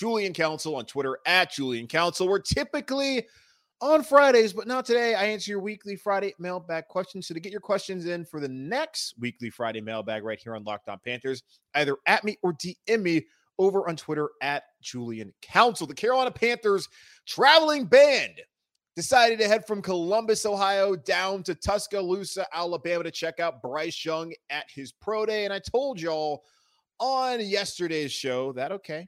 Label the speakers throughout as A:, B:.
A: Julian Council on Twitter at Julian Council. We're typically on Fridays, but not today. I answer your weekly Friday mailbag questions. So to get your questions in for the next weekly Friday mailbag right here on Locked On Panthers, either at me or DM me over on Twitter at Julian Council. The Carolina Panthers traveling band decided to head from Columbus, Ohio, down to Tuscaloosa, Alabama to check out Bryce Young at his pro day. And I told y'all on yesterday's show that, okay,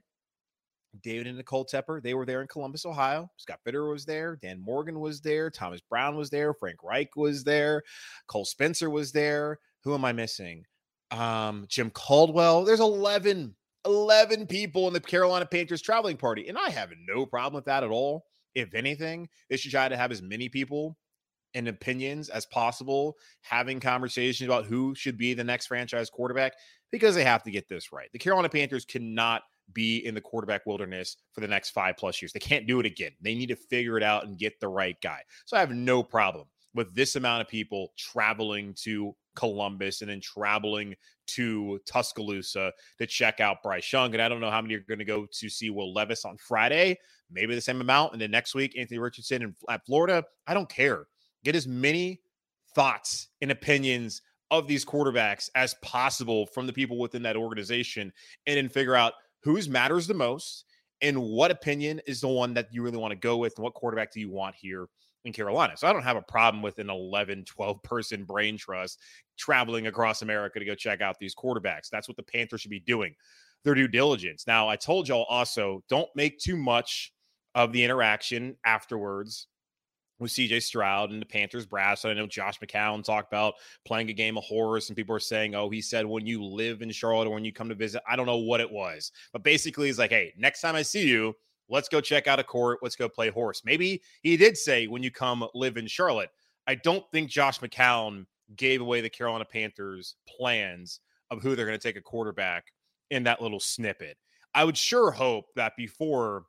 A: David and Nicole Tepper, they were there in Columbus, Ohio. Scott Fitterer was there. Dan Morgan was there. Thomas Brown was there. Frank Reich was there. Cole Spencer was there. Who am I missing? Um, Jim Caldwell. There's 11, 11 people in the Carolina Panthers traveling party. And I have no problem with that at all. If anything, they should try to have as many people and opinions as possible, having conversations about who should be the next franchise quarterback because they have to get this right. The Carolina Panthers cannot be in the quarterback wilderness for the next five plus years. They can't do it again. They need to figure it out and get the right guy. So I have no problem with this amount of people traveling to Columbus and then traveling to Tuscaloosa to check out Bryce Young. And I don't know how many are going to go to see Will Levis on Friday, maybe the same amount. And then next week, Anthony Richardson in, at Florida. I don't care. Get as many thoughts and opinions of these quarterbacks as possible from the people within that organization and then figure out whose matters the most and what opinion is the one that you really want to go with and what quarterback do you want here in Carolina. So I don't have a problem with an 11, 12 person brain trust traveling across America to go check out these quarterbacks. That's what the Panthers should be doing, their due diligence. Now, I told y'all also don't make too much of the interaction afterwards with CJ Stroud and the Panthers brass. I know Josh McCown talked about playing a game of horse, and people are saying, oh, he said when you live in Charlotte or when you come to visit. I don't know what it was, but basically, he's like, hey, next time I see you, let's go check out a court. Let's go play horse. Maybe he did say when you come live in Charlotte. I don't think Josh McCown gave away the Carolina Panthers' plans of who they're going to take a quarterback in that little snippet. I would sure hope that before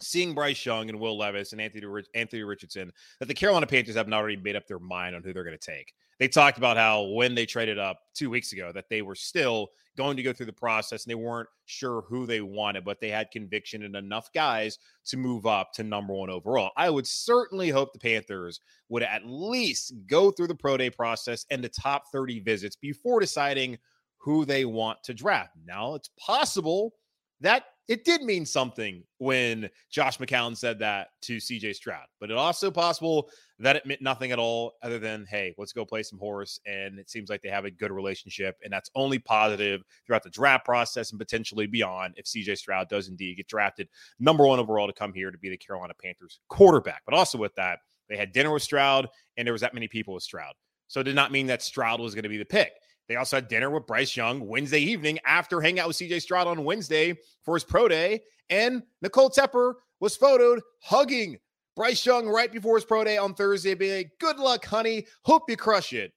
A: seeing Bryce Young and Will Levis and Anthony Anthony Richardson that the Carolina Panthers haven't already made up their mind on who they're going to take. They talked about how when they traded up two weeks ago that they were still going to go through the process and they weren't sure who they wanted, but they had conviction in enough guys to move up to number one overall. I would certainly hope the Panthers would at least go through the pro day process and the top 30 visits before deciding who they want to draft. Now it's possible that it did mean something when Josh McCown said that to CJ Stroud, but it also possible that it meant nothing at all other than, hey, let's go play some horse. And it seems like they have a good relationship. And that's only positive throughout the draft process and potentially beyond if CJ Stroud does indeed get drafted number one overall to come here to be the Carolina Panthers quarterback. But also with that, they had dinner with Stroud and there was that many people with Stroud. So it did not mean that Stroud was going to be the pick. They also had dinner with Bryce Young Wednesday evening after hanging out with CJ Stroud on Wednesday for his pro day. And Nicole Tepper was photoed hugging Bryce Young right before his pro day on Thursday, being like, Good luck, honey. Hope you crush it.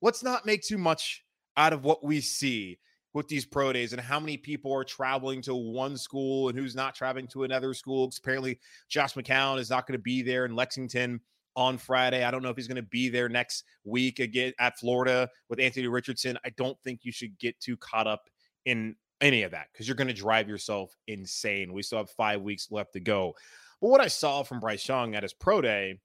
A: Let's not make too much out of what we see with these pro days and how many people are traveling to one school and who's not traveling to another school. Apparently, Josh McCown is not going to be there in Lexington on Friday. I don't know if he's going to be there next week again at Florida with Anthony Richardson. I don't think you should get too caught up in any of that because you're going to drive yourself insane. We still have five weeks left to go. But what I saw from Bryce Young at his pro day,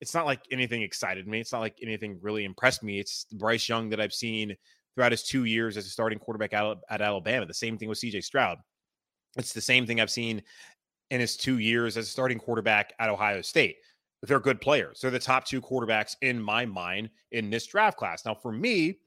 A: it's not like anything excited me. It's not like anything really impressed me. It's Bryce Young that I've seen throughout his two years as a starting quarterback at Alabama. The same thing with CJ Stroud. It's the same thing I've seen in his two years as a starting quarterback at Ohio State they're good players. They're the top two quarterbacks in my mind in this draft class. Now, for me,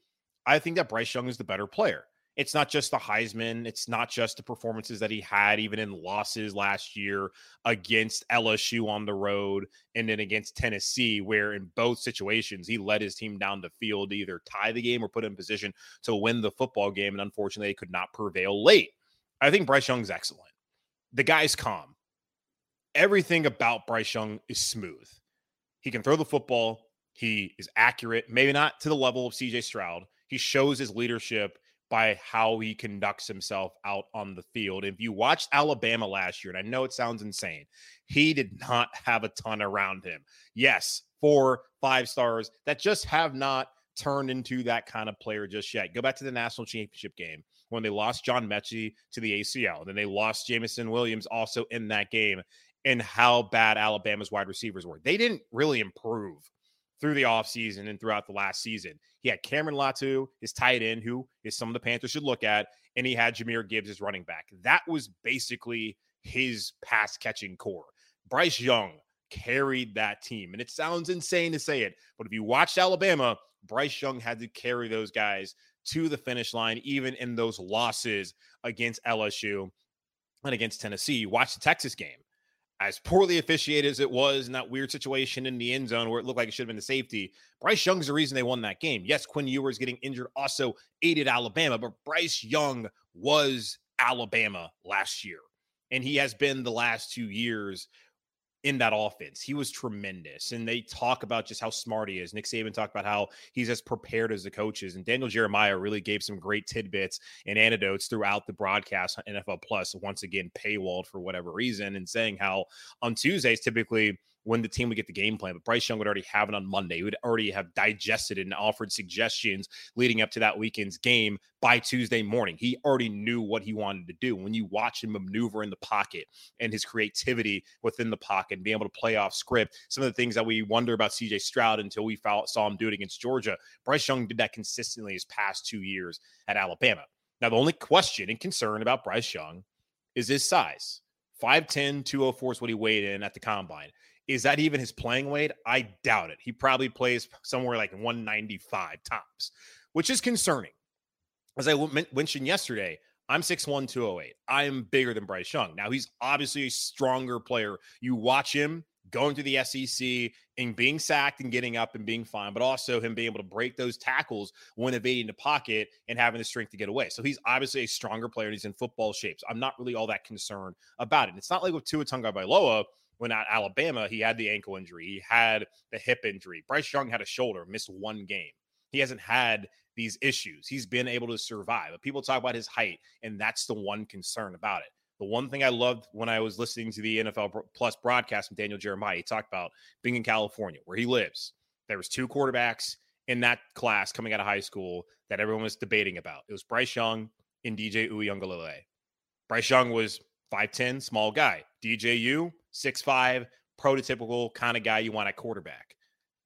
A: I think that Bryce Young is the better player. It's not just the Heisman. It's not just the performances that he had, even in losses last year against LSU on the road and then against Tennessee, where in both situations he led his team down the field to either tie the game or put in position to win the football game. And unfortunately, they could not prevail late. I think Bryce Young's excellent. The guy's calm. Everything about Bryce Young is smooth. He can throw the football. He is accurate, maybe not to the level of CJ Stroud. He shows his leadership by how he conducts himself out on the field. If you watched Alabama last year, and I know it sounds insane, he did not have a ton around him. Yes, four, five stars that just have not turned into that kind of player just yet. Go back to the national championship game when they lost John Metchie to the ACL. Then they lost Jameson Williams also in that game, and how bad Alabama's wide receivers were. They didn't really improve through the offseason and throughout the last season. He had Cameron Latu, his tight end, who is some of the Panthers should look at, and he had Jahmyr Gibbs as running back. That was basically his pass catching core. Bryce Young carried that team. And it sounds insane to say it, but if you watched Alabama, Bryce Young had to carry those guys to the finish line, even in those losses against LSU and against Tennessee. Watch the Texas game as poorly officiated as it was in that weird situation in the end zone where it looked like it should have been the safety, Bryce Young's the reason they won that game. Yes, Quinn Ewers getting injured also aided Alabama, but Bryce Young was Alabama last year. And he has been the last two years in that offense. He was tremendous. And they talk about just how smart he is. Nick Saban talked about how he's as prepared as the coaches. And Daniel Jeremiah really gave some great tidbits and anecdotes throughout the broadcast on NFL Plus, once again, paywalled for whatever reason, and saying how on Tuesdays, typically when the team would get the game plan. But Bryce Young would already have it on Monday. He would already have digested it and offered suggestions leading up to that weekend's game by Tuesday morning. He already knew what he wanted to do. When you watch him maneuver in the pocket and his creativity within the pocket and being able to play off script, some of the things that we wonder about CJ Stroud until we saw him do it against Georgia, Bryce Young did that consistently his past two years at Alabama. Now, the only question and concern about Bryce Young is his size. 5'10, 204 is what he weighed in at the combine. Is that even his playing weight? I doubt it. He probably plays somewhere like 195 tops, which is concerning. As I mentioned yesterday, I'm 6'1, 208. I am bigger than Bryce Young. Now, he's obviously a stronger player. You watch him going to the SEC and being sacked and getting up and being fine, but also him being able to break those tackles when evading the pocket and having the strength to get away. So he's obviously a stronger player and he's in football shapes. So I'm not really all that concerned about it. It's not like with Tua Tagovailoa when at Alabama, he had the ankle injury, he had the hip injury. Bryce Young had a shoulder, missed one game. He hasn't had these issues. He's been able to survive. But people talk about his height, and that's the one concern about it. The one thing I loved when I was listening to the NFL Plus broadcast from Daniel Jeremiah, he talked about being in California, where he lives. There was two quarterbacks in that class coming out of high school that everyone was debating about. It was Bryce Young and DJ Uiagalelei. Bryce Young was 5'10, small guy. DJU, six five, prototypical kind of guy you want at quarterback.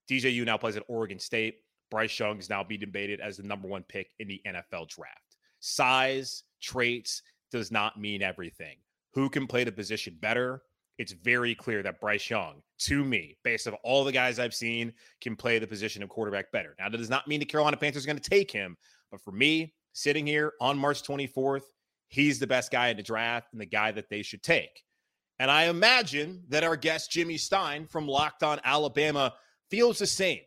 A: DJU now plays at Oregon State. Bryce Young is now being debated as the number one pick in the NFL draft. Size, traits does not mean everything. Who can play the position better? It's very clear that Bryce Young, to me, based on all the guys I've seen, can play the position of quarterback better. Now, that does not mean the Carolina Panthers are going to take him, but for me, sitting here on March 24th, he's the best guy in the draft and the guy that they should take. And I imagine that our guest, Jimmy Stein from Locked On Alabama, feels the same.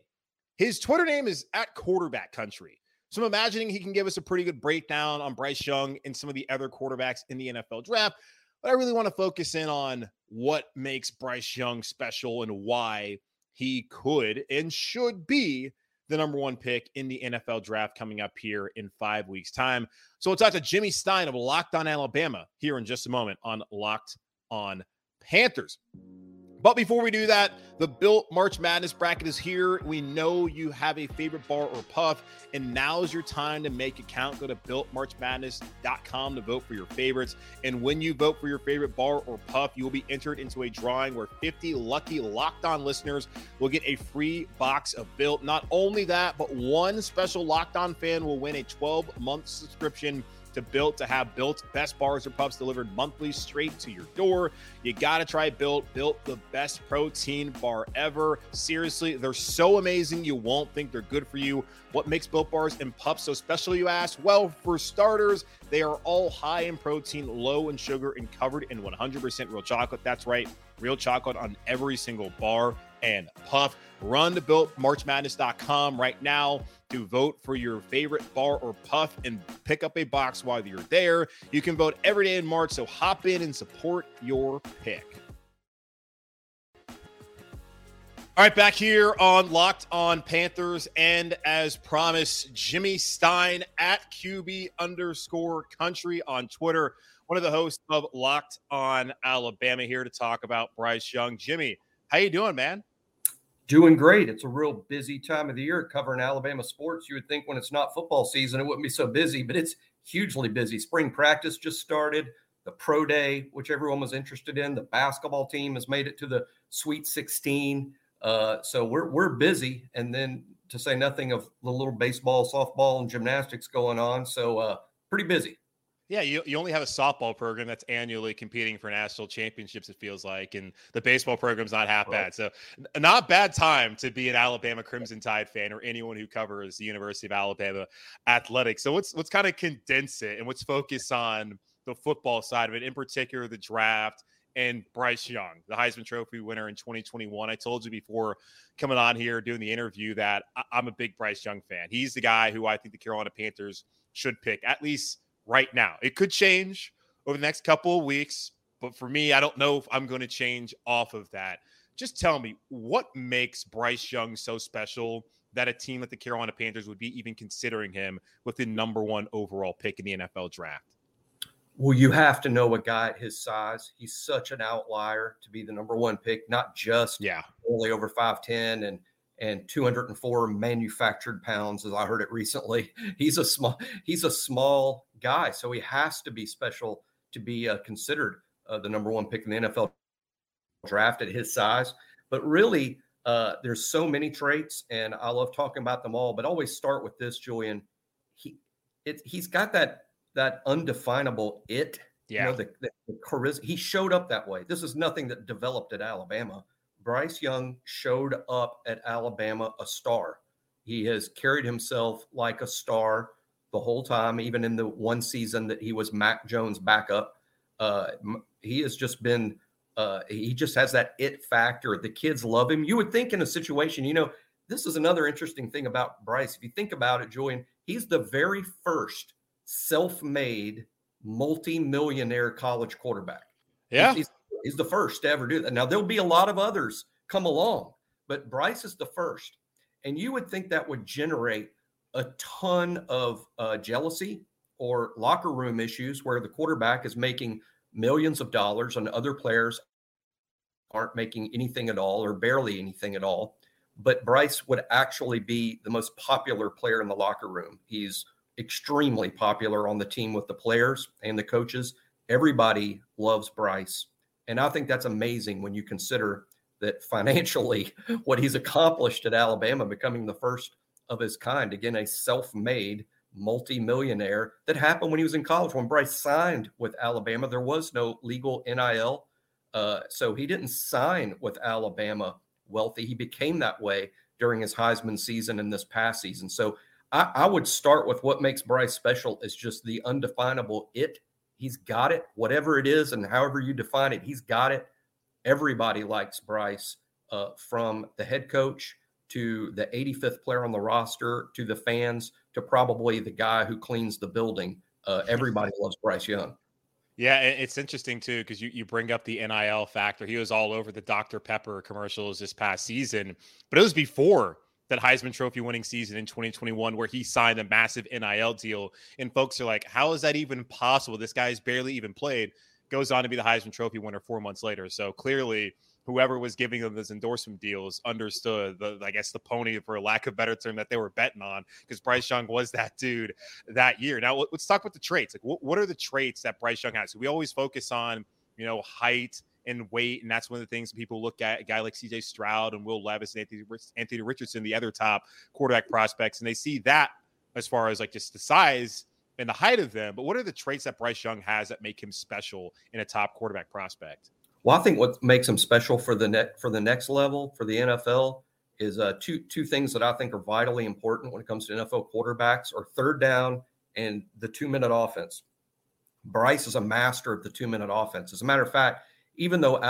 A: His Twitter name is at quarterback country. So I'm imagining he can give us a pretty good breakdown on Bryce Young and some of the other quarterbacks in the NFL draft. But I really want to focus in on what makes Bryce Young special and why he could and should be the number one pick in the NFL draft coming up here in five weeks' time. So we'll talk to Jimmy Stein of Locked On Alabama here in just a moment on Locked on Panthers. But before we do that, the Built March Madness bracket is here. We know you have a favorite bar or puff, and now's your time to make it count. Go to builtmarchmadness.com to vote for your favorites. And when you vote for your favorite bar or puff, you will be entered into a drawing where 50 lucky locked on listeners will get a free box of Built. Not only that, but one special locked on fan will win a 12 month subscription to Built to have Built best bars or puffs delivered monthly straight to your door. You got to try Built. Built the best protein bar ever. Seriously, they're so amazing you won't think they're good for you. What makes Built bars and puffs so special, you ask? Well, for starters, they are all high in protein, low in sugar, and covered in 100% real chocolate. That's right, real chocolate on every single bar and puff. Run to builtmarchmadness.com right now to vote for your favorite bar or puff and pick up a box while you're there. You can vote every day in March, so hop in and support your pick. All right, back here on Locked On Panthers, and as promised, Jimmy Stein at QB underscore country on Twitter, one of the hosts of Locked On Alabama, here to talk about Bryce Young. Jimmy, how you doing, man?
B: Doing great. It's a real busy time of the year covering Alabama sports. You would think when it's not football season, it wouldn't be so busy, but it's hugely busy. Spring practice just started. The pro day, which everyone was interested in, the basketball team has made it to the Sweet 16 uh, so we're we're busy, and then to say nothing of the little baseball, softball, and gymnastics going on. So uh, pretty busy.
A: Yeah, you, you only have a softball program that's annually competing for national championships, it feels like. And the baseball program's not half bad. So, not bad time to be an Alabama Crimson Tide fan or anyone who covers the University of Alabama athletics. So, let's, let's kind of condense it and let's focus on the football side of it, in particular, the draft and Bryce Young, the Heisman Trophy winner in 2021. I told you before coming on here doing the interview that I'm a big Bryce Young fan. He's the guy who I think the Carolina Panthers should pick, at least right now. It could change over the next couple of weeks, but for me, I don't know if I'm going to change off of that. Just tell me what makes Bryce Young so special that a team like the Carolina Panthers would be even considering him with the number one overall pick in the NFL draft?
B: Well, you have to know a guy at his size. He's such an outlier to be the number one pick, not just
A: yeah,
B: only over 5'10 and and 204 manufactured pounds, as I heard it recently. He's a small he's a small guy, so he has to be special to be uh, considered uh, the number one pick in the NFL draft at his size. But really, uh, there's so many traits, and I love talking about them all. But always start with this, Julian. He it, he's got that that undefinable it.
A: Yeah.
B: You know, the, the, the charisma. He showed up that way. This is nothing that developed at Alabama. Bryce Young showed up at Alabama a star. He has carried himself like a star the whole time, even in the one season that he was Mac Jones' backup. Uh, he has just been, uh, he just has that it factor. The kids love him. You would think in a situation, you know, this is another interesting thing about Bryce. If you think about it, Julian, he's the very first self-made multi-millionaire college quarterback.
A: Yeah.
B: He's, he's, the first to ever do that. Now there'll be a lot of others come along, but Bryce is the first. And you would think that would generate a ton of uh, jealousy or locker room issues where the quarterback is making millions of dollars and other players aren't making anything at all or barely anything at all. But Bryce would actually be the most popular player in the locker room. He's extremely popular on the team with the players and the coaches. Everybody loves Bryce. And I think that's amazing when you consider that financially, what he's accomplished at Alabama, becoming the first of his kind. Again, a self made multimillionaire that happened when he was in college. When Bryce signed with Alabama, there was no legal NIL. Uh, so he didn't sign with Alabama wealthy. He became that way during his Heisman season and this past season. So I, I would start with what makes Bryce special is just the undefinable it. He's got it, whatever it is, and however you define it, he's got it. Everybody likes Bryce, uh, from the head coach to the 85th player on the roster to the fans to probably the guy who cleans the building. Uh, everybody loves Bryce Young.
A: Yeah, it's interesting too because you, you bring up the NIL factor. He was all over the Dr. Pepper commercials this past season, but it was before that Heisman Trophy winning season in 2021 where he signed a massive NIL deal. And folks are like, how is that even possible? This guy's barely even played. Goes on to be the Heisman Trophy winner four months later. So clearly, whoever was giving them those endorsement deals understood the, I guess, the pony, for lack of better term, that they were betting on because Bryce Young was that dude that year. Now, let's talk about the traits. Like, what, what are the traits that Bryce Young has? We always focus on, you know, height and weight. And that's one of the things people look at a guy like CJ Stroud and Will Levis and Anthony, Anthony Richardson, the other top quarterback prospects, and they see that as far as like just the size. and the height of them, but what are the traits that Bryce Young has that make him special in a top quarterback prospect?
B: Well, I think what makes him special for the net for the next level for the NFL is uh, two two things that I think are vitally important when it comes to NFL quarterbacks are third down and the two minute offense. Bryce is a master of the two minute offense. As a matter of fact, even though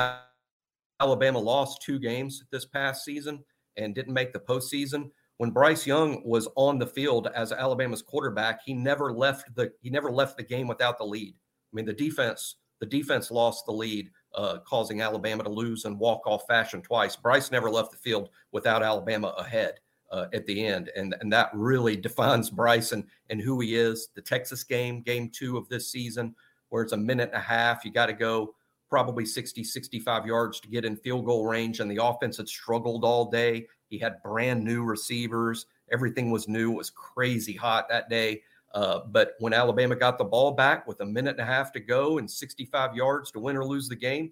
B: Alabama lost two games this past season and didn't make the postseason, when Bryce Young was on the field as Alabama's quarterback, he never left the he never left the game without the lead. I mean, the defense the defense lost the lead, uh, causing Alabama to lose in walk off fashion twice. Bryce never left the field without Alabama ahead uh, at the end, and and that really defines Bryce and and who he is. The Texas game, game two of this season, where it's a minute and a half, you got to go probably 60, 65 yards to get in field goal range, and the offense had struggled all day. He had brand new receivers. Everything was new. It was crazy hot that day. Uh, but when Alabama got the ball back with a minute and a half to go and 65 yards to win or lose the game,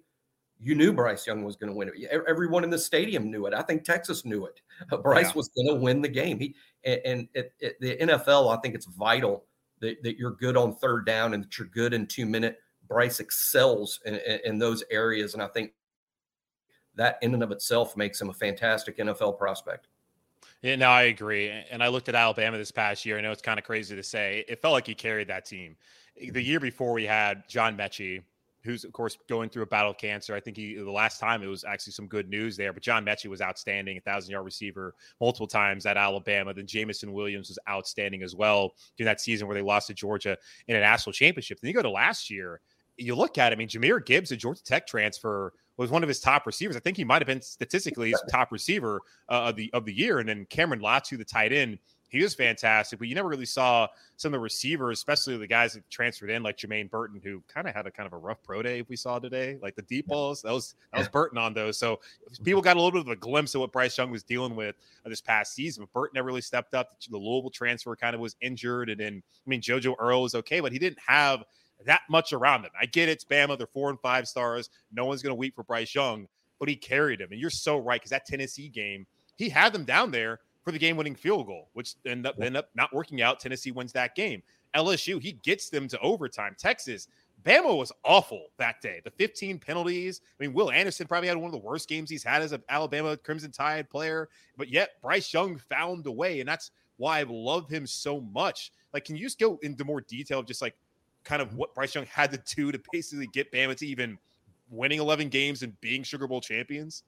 B: you knew Bryce Young was going to win it. Everyone in the stadium knew it. I think Texas knew it. Bryce yeah. was going to win the game. He and, and the NFL, I think it's vital that, that, you're good on third down and that you're good in two minute. Bryce excels in, in those areas, and I think that in and of itself makes him a fantastic NFL prospect.
A: Yeah, no, I agree. And I looked at Alabama this past year. I know it's kind of crazy to say. It felt like he carried that team. The mm-hmm. year before, we had John Metchie, who's of course going through a battle of cancer. I think he the last time it was actually some good news there. But John Metchie was outstanding, a thousand yard receiver multiple times at Alabama. Then Jameson Williams was outstanding as well during that season where they lost to Georgia in a national championship. Then you go to last year, you look at it, I mean, Jahmyr Gibbs, a Georgia Tech transfer, was one of his top receivers. I think he might have been statistically his top receiver uh, of the of the year. And then Cameron Latu, the tight end, he was fantastic. But you never really saw some of the receivers, especially the guys that transferred in, like Jermaine Burton, who kind of had a kind of a rough pro day. If we saw today, like the deep balls. That was that was Burton on those. So people got a little bit of a glimpse of what Bryce Young was dealing with uh, this past season. But Burton never really stepped up. The Louisville transfer kind of was injured, and then I mean JoJo Earle was okay, but he didn't have that much around him. I get it's Bama, they're four and five stars. No one's going to weep for Bryce Young, but he carried him. And you're so right because that Tennessee game, he had them down there for the game winning field goal, which ended up, ended up not working out. Tennessee wins that game. LSU, he gets them to overtime. Texas, Bama was awful that day. The 15 penalties. I mean, Will Anderson probably had one of the worst games he's had as an Alabama Crimson Tide player, but yet Bryce Young found a way. And that's why I love him so much. Like, can you just go into more detail of just like kind of what Bryce Young had to do to basically get Bama to even winning 11 games and being Sugar Bowl champions?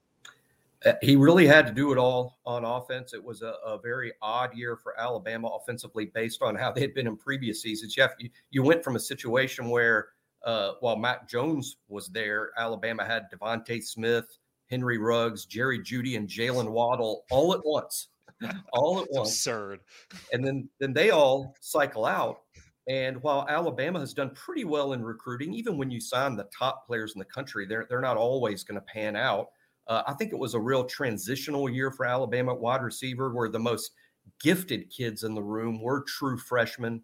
B: Uh, he really had to do it all on offense. It was a, a, very odd year for Alabama offensively based on how they had been in previous seasons. Jeff, you, you went from a situation where uh, while Mac Jones was there, Alabama had DeVonta Smith, Henry Ruggs, Jerry Jeudy, and Jaylen Waddle all at once. all at once.
A: Absurd.
B: And then then they all cycle out. And while Alabama has done pretty well in recruiting, even when you sign the top players in the country, they're, they're not always going to pan out. Uh, I think it was a real transitional year for Alabama wide receiver, where the most gifted kids in the room were true freshmen.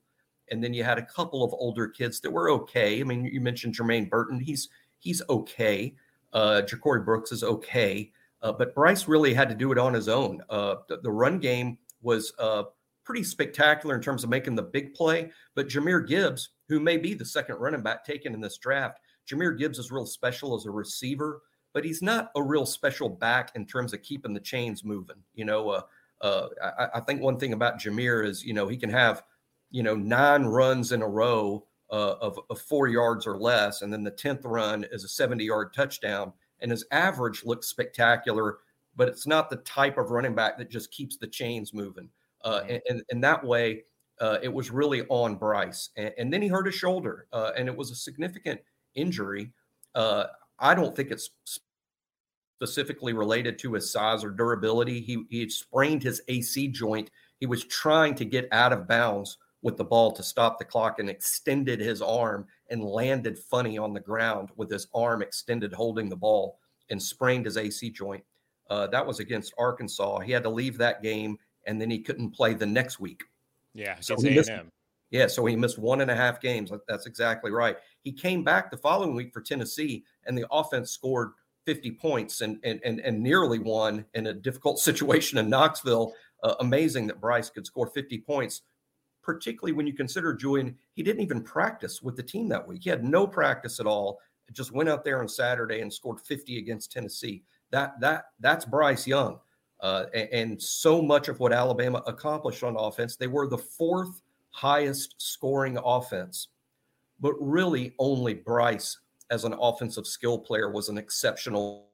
B: And then you had a couple of older kids that were okay. I mean, you mentioned Jermaine Burton. He's he's okay. Uh, Ja'Corey Brooks is okay. Uh, but Bryce really had to do it on his own. Uh, the, the, run game was uh, pretty spectacular in terms of making the big play. But Jahmyr Gibbs, who may be the second running back taken in this draft, Jahmyr Gibbs is real special as a receiver, but he's not a real special back in terms of keeping the chains moving. You know, uh, uh, I, I, think one thing about Jahmyr is, you know, he can have, you know, nine runs in a row uh, of, of four yards or less, and then the tenth run is a seventy-yard touchdown, and his average looks spectacular. But it's not the type of running back that just keeps the chains moving. Uh, and, and, and, that way, uh, it was really on Bryce. And, and then he hurt his shoulder, uh, and it was a significant injury. Uh, I don't think it's specifically related to his size or durability. He, he sprained his AC joint. He was trying to get out of bounds with the ball to stop the clock and extended his arm and landed funny on the ground with his arm extended holding the ball and sprained his AC joint. Uh, that was against Arkansas. He had to leave that game and then he couldn't play the next week.
A: Yeah,
B: so he missed, yeah, so he missed one and a half games. That's exactly right. He came back the following week for Tennessee, and the offense scored 50 points and and and, and nearly won in a difficult situation in Knoxville. Uh, amazing that Bryce could score 50 points. particularly when you consider Julian, he didn't even practice with the team that week. He had no practice at all. Just went out there on Saturday and scored 50 against Tennessee. That that that's Bryce Young. Uh, and, and so much of what Alabama accomplished on offense, they were the fourth highest scoring offense. But really, only Bryce, as an offensive skill player, was an exceptional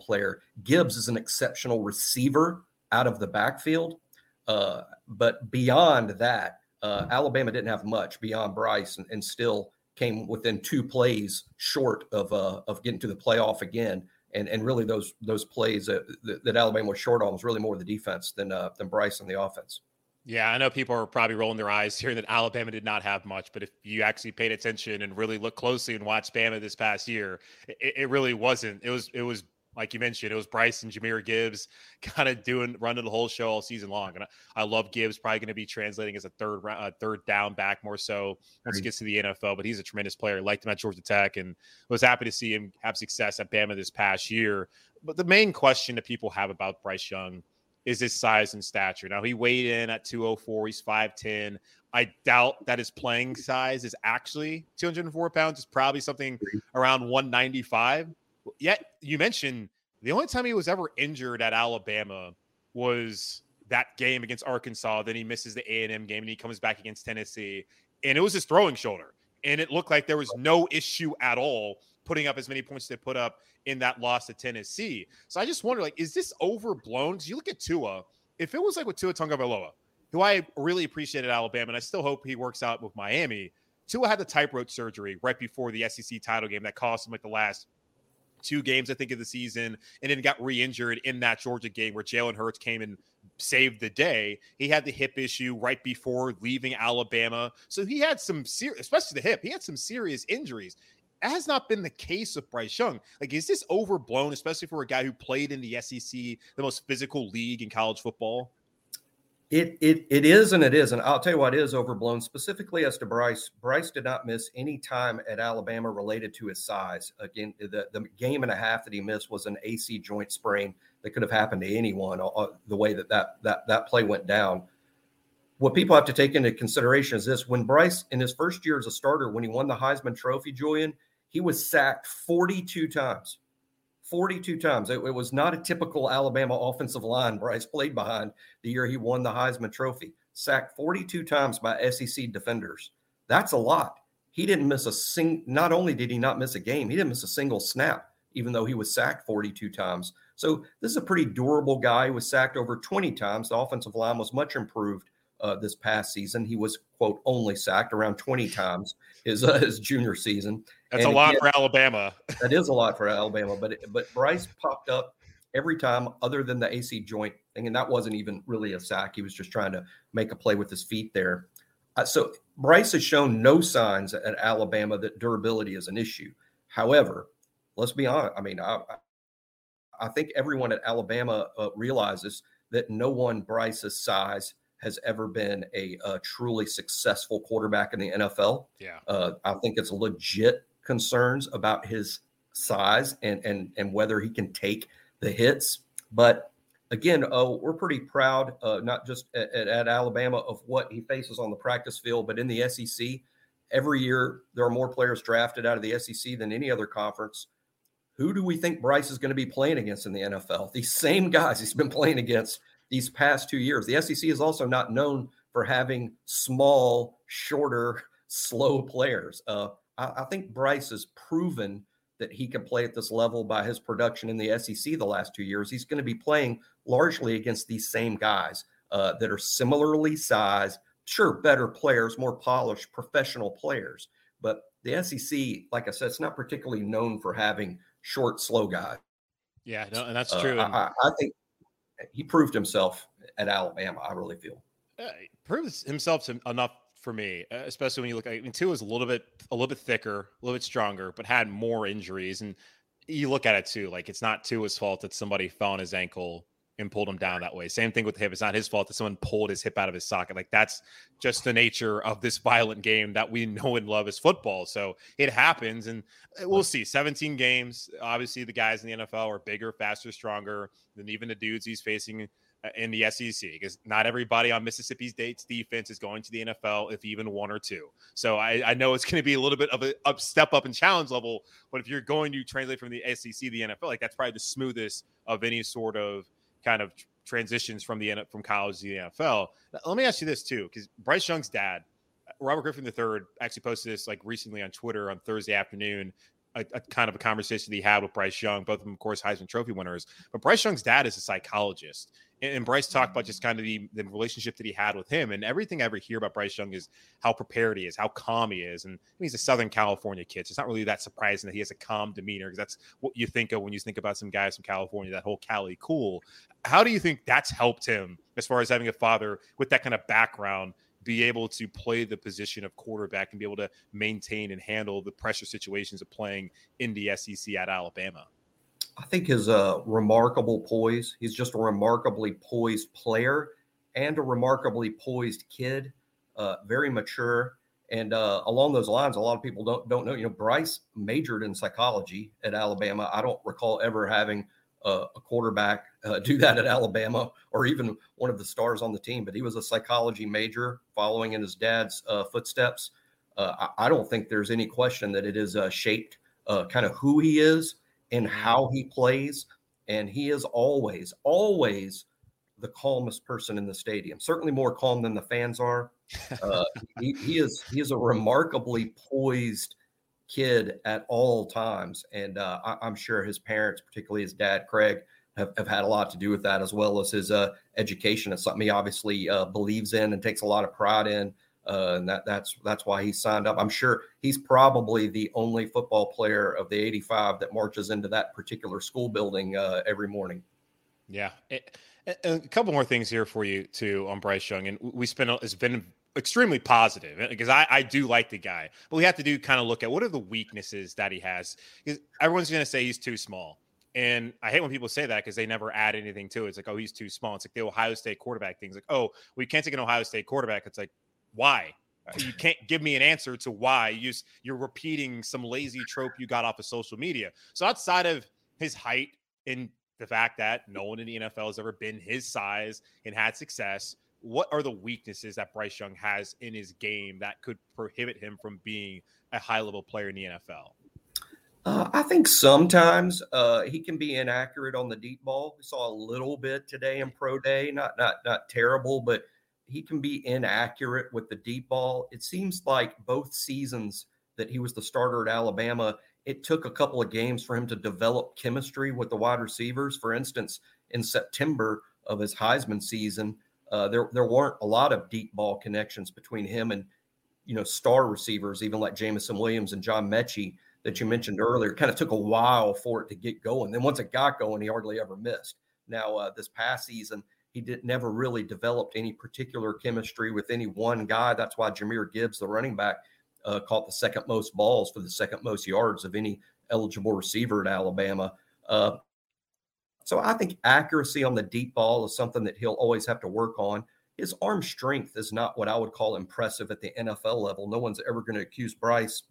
B: player. Gibbs is an exceptional receiver out of the backfield. Uh, but beyond that, uh, Alabama didn't have much beyond Bryce and, and, still came within two plays short of uh, of getting to the playoff again. And and really those those plays that, that Alabama was short on was really more the defense than uh, than Bryce and the offense.
A: Yeah, I know people are probably rolling their eyes here that Alabama did not have much, but if you actually paid attention and really looked closely and watched Bama this past year, it, it really wasn't. It was it was like you mentioned, it was Bryce and Jahmyr Gibbs kind of doing running the whole show all season long. And I, I love Gibbs, probably going to be translating as a third uh, third down back more so once he gets to the NFL. But he's a tremendous player. Liked him at Georgia Tech, and was happy to see him have success at Bama this past year. But the main question that people have about Bryce Young is his size and stature. Now he weighed in at 204. He's 5'10. I doubt that his playing size is actually 204 pounds. It's probably something around 195 yet you mentioned the only time he was ever injured at Alabama was that game against Arkansas. Then he misses the A and M game, and he comes back against Tennessee, and it was his throwing shoulder, and it looked like there was no issue at all putting up as many points they put up in that loss to Tennessee. So I just wonder, like, is this overblown? Because you look at Tua, if it was like with Tua Tagovailoa, who I really appreciated Alabama, and I still hope he works out with Miami. Tua had the type tightrope surgery right before the SEC title game that cost him like the last two games, I think, of the season, and then got re injured in that Georgia game where Jalen Hurts came and saved the day. He had the hip issue right before leaving Alabama. So he had some serious, especially the hip, he had some serious injuries. That has not been the case with Bryce Young. Like, is this overblown, especially for a guy who played in the SEC, the most physical league in college football?
B: It it it is and it is, and I'll tell you what is overblown. Specifically as to Bryce, Bryce did not miss any time at Alabama related to his size. Again, the the game and a half that he missed was an AC joint sprain that could have happened to anyone. Uh, uh, the way that that that that play went down. What people have to take into consideration is this: when Bryce in his first year as a starter, when he won the Heisman Trophy, Julian, he was sacked 42 times. 42 times. It, it, was not a typical Alabama offensive line Bryce played behind the year he won the Heisman Trophy. Sacked 42 times by SEC defenders. That's a lot. He didn't miss a sing. Not only did he not miss a game, he didn't miss a single snap, even though he was sacked 42 times. So this is a pretty durable guy. He was sacked over 20 times. The offensive line was much improved uh, this past season. He was quote only sacked around 20 times his uh, his junior season.
A: That's and a lot again, for Alabama.
B: that is a lot for Alabama, but but Bryce popped up every time other than the AC joint thing, and that wasn't even really a sack. He was just trying to make a play with his feet there. Uh, so Bryce has shown no signs at Alabama that durability is an issue. However, let's be honest. I mean, I, I think everyone at Alabama uh, realizes that no one Bryce's size has ever been a, a truly successful quarterback in the NFL.
A: Yeah,
B: uh, I think it's legit concerns about his size and and and whether he can take the hits. But again, uh, we're pretty proud, uh, not just at, at, Alabama, of what he faces on the practice field, but in the SEC. Every year, there are more players drafted out of the SEC than any other conference. Who do we think Bryce is going to be playing against in the NFL? These same guys he's been playing against these past two years. The SEC is also not known for having small, shorter, slow players. Uh, I, I, think Bryce has proven that he can play at this level by his production in the SEC the last two years. He's going to be playing largely against these same guys uh, that are similarly sized, sure, better players, more polished professional players. But the SEC, like I said, it's not particularly known for having short, slow guys.
A: Yeah, no, and that's uh, true. Uh,
B: I, I, think he proved himself at Alabama. I really feel.
A: Uh, proves himself enough for me, uh, especially when you look. At, I mean, Tua is a little bit a little bit thicker, a little bit stronger, but had more injuries. And you look at it too, like it's not Tua's fault that somebody fell on his ankle and pulled him down that way. Same thing with the hip. It's not his fault that someone pulled his hip out of his socket. Like that's just the nature of this violent game that we know and love as football. So it happens, and uh, we'll see. 17 games. Obviously, the guys in the NFL are bigger, faster, stronger than even the dudes he's facing uh, in the SEC because not everybody on Mississippi State's defense is going to the NFL, if even one or two. So I, I know it's going to be a little bit of a up, step up in challenge level, but if you're going to translate from the SEC to the NFL, like that's probably the smoothest of any sort of kind of transitions from the from college to the NFL. Let me ask you this too, because Bryce Young's dad, Robert Griffin III, actually posted this like recently on Twitter on Thursday afternoon a, a, kind of a conversation that he had with Bryce Young, both of them, of course, Heisman Trophy winners. But Bryce Young's dad is a psychologist. And, Bryce talked about mm-hmm. just kind of the, the relationship that he had with him. And everything I ever hear about Bryce Young is how prepared he is, how calm he is. And he's a Southern California kid. So it's not really that surprising that he has a calm demeanor because that's what you think of when you think about some guys from California, that whole Cali cool. How do you think that's helped him as far as having a father with that kind of background be able to play the position of quarterback and be able to maintain and handle the pressure situations of playing in the SEC at Alabama?
B: I think his uh, remarkable poise. He's just a remarkably poised player and a remarkably poised kid. Uh, very mature. And uh, along those lines, a lot of people don't don't know. You know, Bryce majored in psychology at Alabama. I don't recall ever having a, a quarterback uh, do that at Alabama or even one of the stars on the team. But he was a psychology major, following in his dad's uh, footsteps. Uh, I, I, don't think there's any question that it is uh, shaped uh, kind of who he is and mm-hmm. how he plays. And he is always, always the calmest person in the stadium. Certainly more calm than the fans are. Uh, he, he is he is a remarkably poised kid at all times. And uh, I, am sure his parents, particularly his dad, Craig, have, have had a lot to do with that, as well as his uh, education. It's something he obviously uh, believes in and takes a lot of pride in. Uh, and that, that's that's why he signed up. I'm sure he's probably the only football player of the 85 that marches into that particular school building uh, every morning.
A: Yeah. It, a couple more things here for you too on Bryce Young, and we spent it's been extremely positive because I, I do like the guy, but we have to do kind of look at what are the weaknesses that he has. Everyone's going to say he's too small. And I hate when people say that because they never add anything to it. It's like, oh, he's too small. It's like the Ohio State quarterback thing. things. Like, oh, we can't take an Ohio State quarterback. It's like, why? You can't give me an answer to why. you, you're repeating some lazy trope you got off of social media. So outside of his height and the fact that no one in the NFL has ever been his size and had success, what are the weaknesses that Bryce Young has in his game that could prohibit him from being a high level player in the NFL?
B: Uh, I think sometimes uh, he can be inaccurate on the deep ball. We saw a little bit today in pro day, not not not terrible, but he can be inaccurate with the deep ball. It seems like both seasons that he was the starter at Alabama, it took a couple of games for him to develop chemistry with the wide receivers. For instance, in September of his Heisman season, uh, there there weren't a lot of deep ball connections between him and you know star receivers, even like Jameson Williams and John Metchie that you mentioned earlier. It kind of took a while for it to get going. Then once it got going, he hardly ever missed. Now uh, this past season, he did never really developed any particular chemistry with any one guy. That's why Jahmyr Gibbs, the running back, uh, caught the second most balls for the second most yards of any eligible receiver at Alabama. Uh, so I think accuracy on the deep ball is something that he'll always have to work on. His arm strength is not what I would call impressive at the NFL level. No one's ever going to accuse Bryce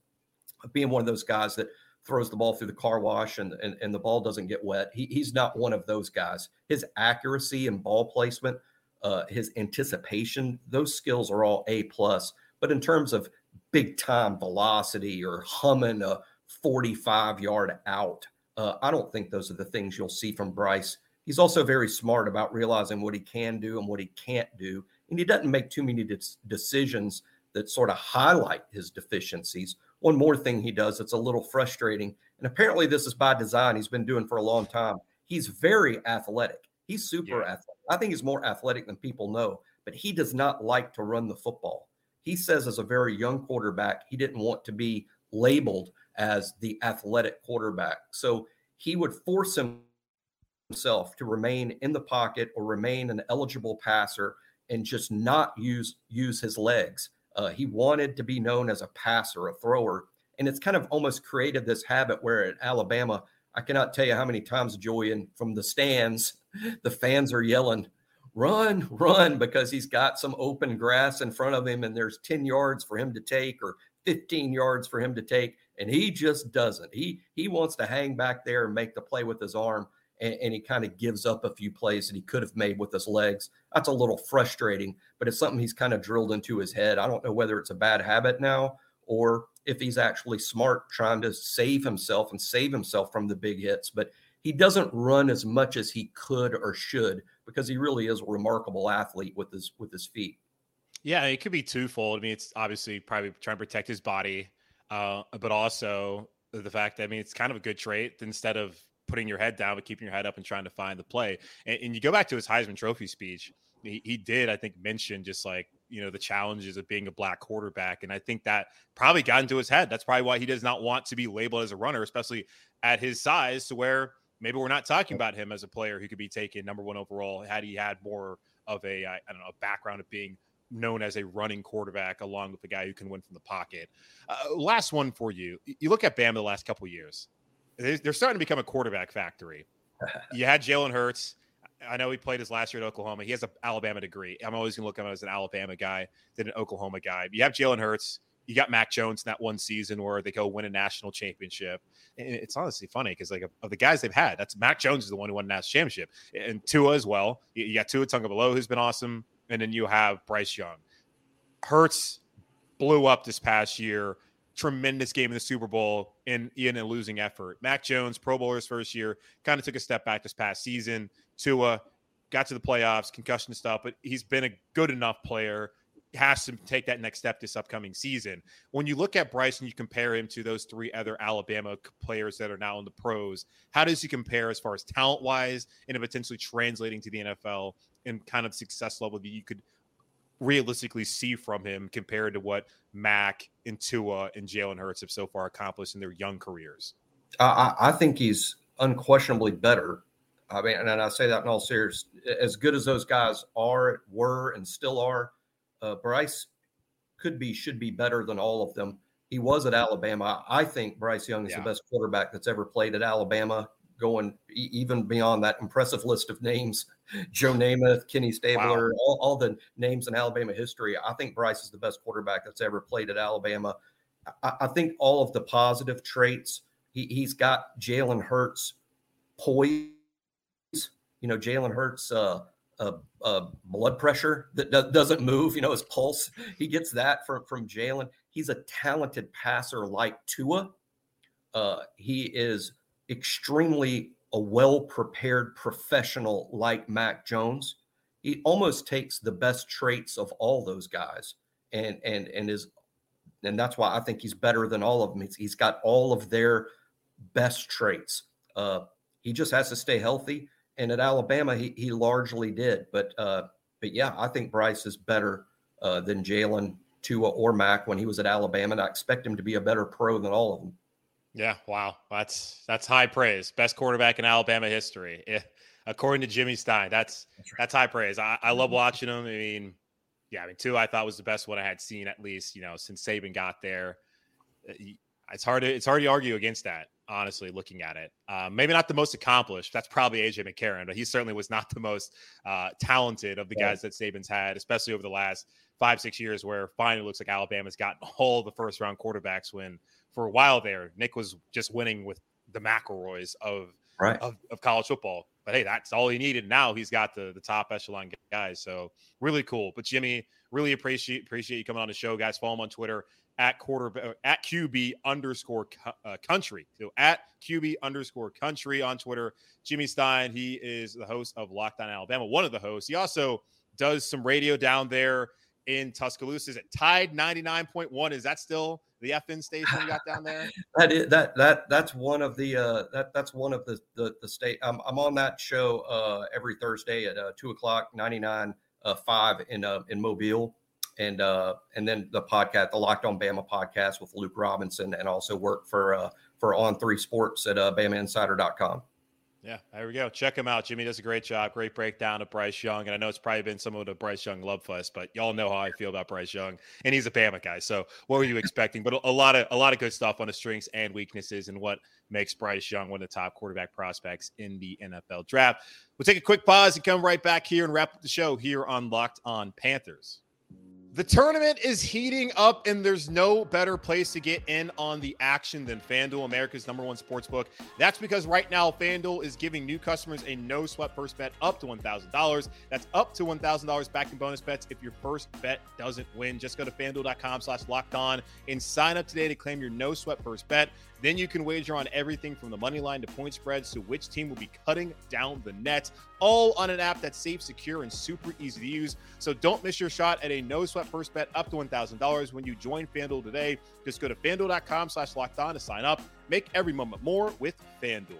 B: of being one of those guys that throws the ball through the car wash and, and, and the ball doesn't get wet. He, he's not one of those guys. His accuracy and ball placement, uh, his anticipation, those skills are all A plus. But in terms of big time velocity or humming a 45 yard out, uh, I don't think those are the things you'll see from Bryce. He's also very smart about realizing what he can do and what he can't do. And he doesn't make too many de- decisions that sort of highlight his deficiencies. One more thing he does that's a little frustrating, and apparently this is by design, he's been doing for a long time. He's very athletic. He's super yeah. athletic. I think he's more athletic than people know, but he does not like to run the football. He says, as a very young quarterback, he didn't want to be labeled as the athletic quarterback. So he would force himself to remain in the pocket or remain an eligible passer and just not use use his legs. Uh, he wanted to be known as a passer, a thrower, and it's kind of almost created this habit where at Alabama, I cannot tell you how many times, Julian, from the stands, the fans are yelling, "Run, run!" because he's got some open grass in front of him, and there's ten yards for him to take or 15 yards for him to take and he just doesn't. He he wants to hang back there and make the play with his arm. And, and he kind of gives up a few plays that he could have made with his legs. That's a little frustrating, but it's something he's kind of drilled into his head. I don't know whether it's a bad habit now or if he's actually smart trying to save himself and save himself from the big hits. But he doesn't run as much as he could or should because he really is a remarkable athlete with his with his feet.
A: Yeah, it could be twofold. I mean, it's obviously probably trying to protect his body, uh, but also the fact that I mean, it's kind of a good trait instead of putting your head down but keeping your head up and trying to find the play. And, and you go back to his Heisman Trophy speech. He, he did, I think, mention just like you know the challenges of being a black quarterback, and I think that probably got into his head. That's probably why he does not want to be labeled as a runner, especially at his size, to where maybe we're not talking about him as a player who could be taken number one overall had he had more of a I don't know a background of being known as a running quarterback along with a guy who can win from the pocket. Uh, last one for you. You look at Bama the last couple years. They're starting to become a quarterback factory. You had Jalen Hurts. I know he played his last year at Oklahoma. He has an Alabama degree. I'm always going to look at him as an Alabama guy than an Oklahoma guy. You have Jalen Hurts. You got Mac Jones in that one season where they go win a national championship. And it's honestly funny because like of the guys they've had, that's Mac Jones is the one who won a national championship, and Tua as well. You got Tua Tagovailoa who's been awesome, and then you have Bryce Young. Hurts blew up this past year. Tremendous game in the Super Bowl in in a losing effort. Mac Jones, Pro Bowler's first year, kind of took a step back this past season. Tua got to the playoffs, concussion stuff, but he's been a good enough player has to take that next step this upcoming season. When you look at Bryce and you compare him to those three other Alabama players that are now in the pros, how does he compare as far as talent wise and potentially translating to the NFL and kind of success level that you could realistically see from him compared to what Mac and Tua and Jalen Hurts have so far accomplished in their young careers?
B: I, I think he's unquestionably better. I mean, and I say that in all seriousness. As good as those guys are, were, and still are, uh, Bryce could be, should be better than all of them. He was at Alabama. I think Bryce Young is yeah. the best quarterback that's ever played at Alabama, going even beyond that impressive list of names Joe Namath, Kenny Stabler, wow. all, all, the names in Alabama history. I think Bryce is the best quarterback that's ever played at Alabama. I, I think all of the positive traits, he, he's got Jalen Hurts poise. You know, Jalen Hurts, uh, a, a blood pressure that do- doesn't move, you know, his pulse. He gets that from, from Jalen. He's a talented passer like Tua. Uh, he is extremely a well prepared professional like Mac Jones. He almost takes the best traits of all those guys and and and is and that's why I think he's better than all of them. he's, got all of their best traits. Uh, he just has to stay healthy and at Alabama, he, he largely did. But uh, but yeah, I think Bryce is better uh, than Jalen, Tua, or Mac when he was at Alabama, and I expect him to be a better pro than all of them.
A: Yeah, wow, that's that's high praise. Best quarterback in Alabama history, yeah, according to Jimmy Stein. That's that's, right. that's high praise. I, I love mm-hmm. watching him. I mean, yeah, I mean, Tua, I thought was the best one I had seen at least, you know, since Saban got there. Uh, it's hard to it's hard to argue against that honestly, looking at it. Uh, maybe not the most accomplished. That's probably AJ McCarron, but he certainly was not the most uh, talented of the yeah. guys that Saban's had, especially over the last five, six years, where finally looks like Alabama's gotten all the first round quarterbacks when for a while there, Nick was just winning with the McElroys of, right. of, of college football. But hey, that's all he needed. Now he's got the, the top echelon guys. So really cool. But Jimmy, really appreciate appreciate you coming on the show, guys. Follow him on Twitter at quarter at QB underscore uh, country. So at QB underscore country on Twitter. Jimmy Stein, he is the host of Locked On Alabama, one of the hosts. He also does some radio down there in Tuscaloosa. Is it Tide 99.1? Is that still the FN station you got down there?
B: that is that that that's one of the uh that that's one of the the, the state I'm, I'm on that show uh every Thursday at uh two o'clock 99 uh five in uh in Mobile and uh, and then the podcast, the Locked On Bama podcast with Luke Robinson, and also work for uh, for On Three Sports at uh, BamaInsider.com.
A: Yeah, there we go. Check him out. Jimmy does a great job. Great breakdown of Bryce Young. And I know it's probably been some of the Bryce Young love fest, but y'all know how I feel about Bryce Young. And he's a Bama guy. So what were you expecting? But a lot of a lot of good stuff on the strengths and weaknesses and what makes Bryce Young one of the top quarterback prospects in the NFL draft. We'll take a quick pause and come right back here and wrap up the show here on Locked On Panthers. The tournament is heating up, and there's no better place to get in on the action than FanDuel, America's number one sports book. That's because right now, FanDuel is giving new customers a no sweat first bet up to $1,000. That's up to $1,000 back in bonus bets if your first bet doesn't win. Just go to fanduel.com slash locked on and sign up today to claim your no sweat first bet. Then you can wager on everything from the money line to point spreads to which team will be cutting down the net, all on an app that's safe, secure, and super easy to use. So don't miss your shot at a no sweat first bet up to $1,000 when you join FanDuel today. Just go to fanduel.com slash locked on to sign up. Make every moment more with FanDuel.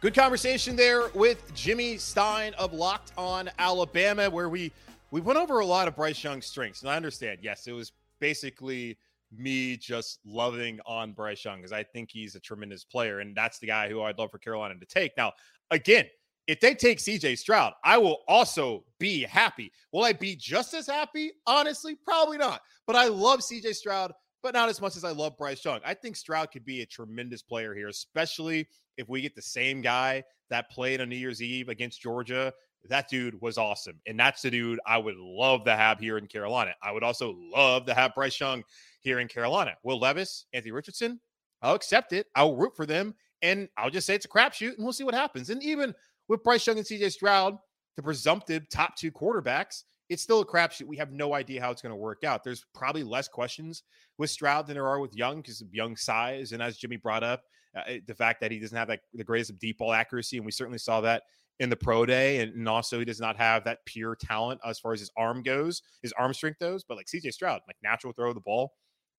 A: Good conversation there with Jimmy Stein of Locked On Alabama, where we we went over a lot of Bryce Young's strengths. And I understand, yes, it was basically me just loving on Bryce Young because I think he's a tremendous player. And that's the guy who I'd love for Carolina to take. Now, again, if they take CJ Stroud, I will also be happy. Will I be just as happy? Honestly, probably not. But I love CJ Stroud, but not as much as I love Bryce Young. I think Stroud could be a tremendous player here, especially if we get the same guy that played on New Year's Eve against Georgia that dude was awesome. And that's the dude I would love to have here in Carolina. I would also love to have Bryce Young here in Carolina. Will Levis, Anthony Richardson, I'll accept it. I'll root for them. And I'll just say it's a crapshoot and we'll see what happens. And even with Bryce Young and CJ Stroud, the presumptive top two quarterbacks, it's still a crapshoot. We have no idea how it's going to work out. There's probably less questions with Stroud than there are with Young because of Young's size. And as Jimmy brought up, uh, the fact that he doesn't have that, the greatest of deep ball accuracy. And we certainly saw that in the pro day, and, and, also he does not have that pure talent as far as his arm goes, his arm strength goes. But like CJ Stroud, like natural throw of the ball,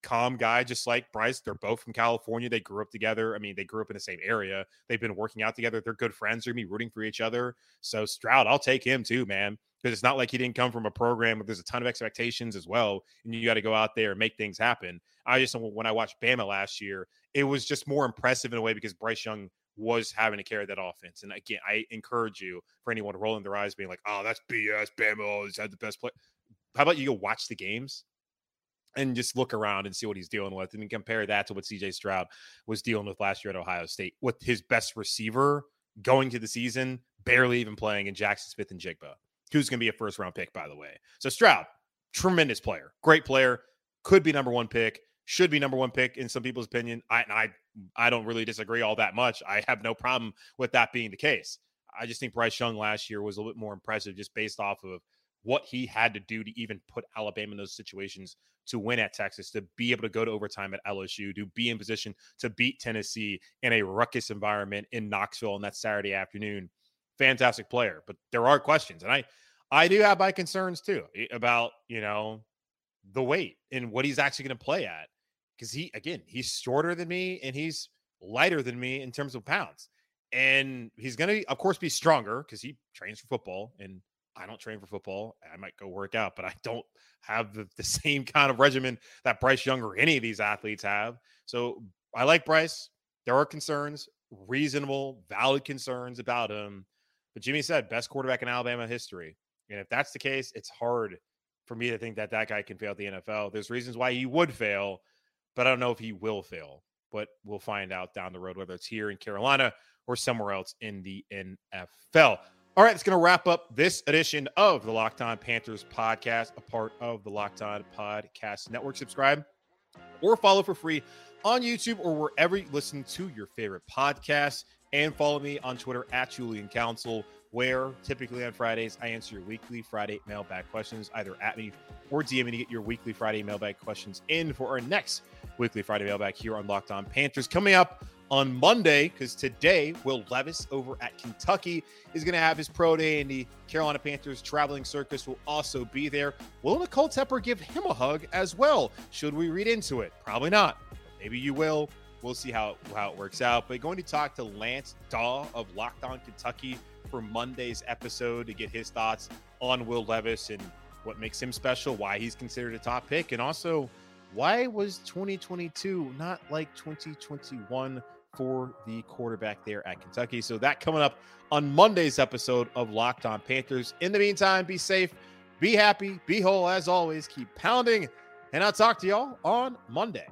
A: calm guy, just like Bryce. They're both from California. They grew up together. I mean, they grew up in the same area. They've been working out together. They're good friends. They're gonna be rooting for each other. So Stroud, I'll take him too, man. Because it's not like he didn't come from a program where there's a ton of expectations as well, and you got to go out there and make things happen. I just when I watched Bama last year, it was just more impressive in a way because Bryce Young was having to carry that offense. And again, I encourage you for anyone rolling their eyes, being like, "Oh, that's BS." Bama always had the best play. How about you go watch the games and just look around and see what he's dealing with, and compare that to what CJ Stroud was dealing with last year at Ohio State with his best receiver going to the season, barely even playing in Jackson Smith-Njigba, who's going to be a first round pick, by the way. So Stroud, tremendous player, great player, could be number one pick should be number one pick in some people's opinion. I I I don't really disagree all that much. I have no problem with that being the case. I just think Bryce Young last year was a little bit more impressive just based off of what he had to do to even put Alabama in those situations to win at Texas, to be able to go to overtime at LSU, to be in position to beat Tennessee in a ruckus environment in Knoxville on that Saturday afternoon. Fantastic player, but there are questions, and I I do have my concerns too eh, about you know the weight and what he's actually going to play at because he again he's shorter than me and he's lighter than me in terms of pounds and he's going to of course be stronger because he trains for football and i don't train for football i might go work out but i don't have the, the same kind of regimen that bryce young or any of these athletes have so i like bryce there are concerns reasonable valid concerns about him but jimmy said best quarterback in alabama history and if that's the case it's hard for me to think that that guy can fail the nfl there's reasons why he would fail but I don't know if he will fail. But we'll find out down the road whether it's here in Carolina or somewhere else in the NFL. All right, it's going to wrap up this edition of the Locked On Panthers podcast, a part of the Locked On Podcast Network. Subscribe or follow for free on YouTube or wherever you listen to your favorite podcasts. And follow me on Twitter at Julian Council, where typically on Fridays I answer your weekly Friday mailbag questions, either at me or DM me to get your weekly Friday mailbag questions in for our next weekly Friday mailbag here on Locked On Panthers. Coming up on Monday, because today Will Levis over at Kentucky is going to have his pro day, and the Carolina Panthers traveling circus will also be there. Will Nicole Tepper give him a hug as well? Should we read into it? Probably not. Maybe you will. We'll see how, how it works out. But going to talk to Lance Daw of Locked On Kentucky for Monday's episode to get his thoughts on Will Levis and what makes him special, why he's considered a top pick, and also why was 2022 not like 2021 for the quarterback there at Kentucky? So that coming up on Monday's episode of Locked On Panthers. In the meantime, be safe, be happy, be whole as always, keep pounding, and I'll talk to y'all on Monday.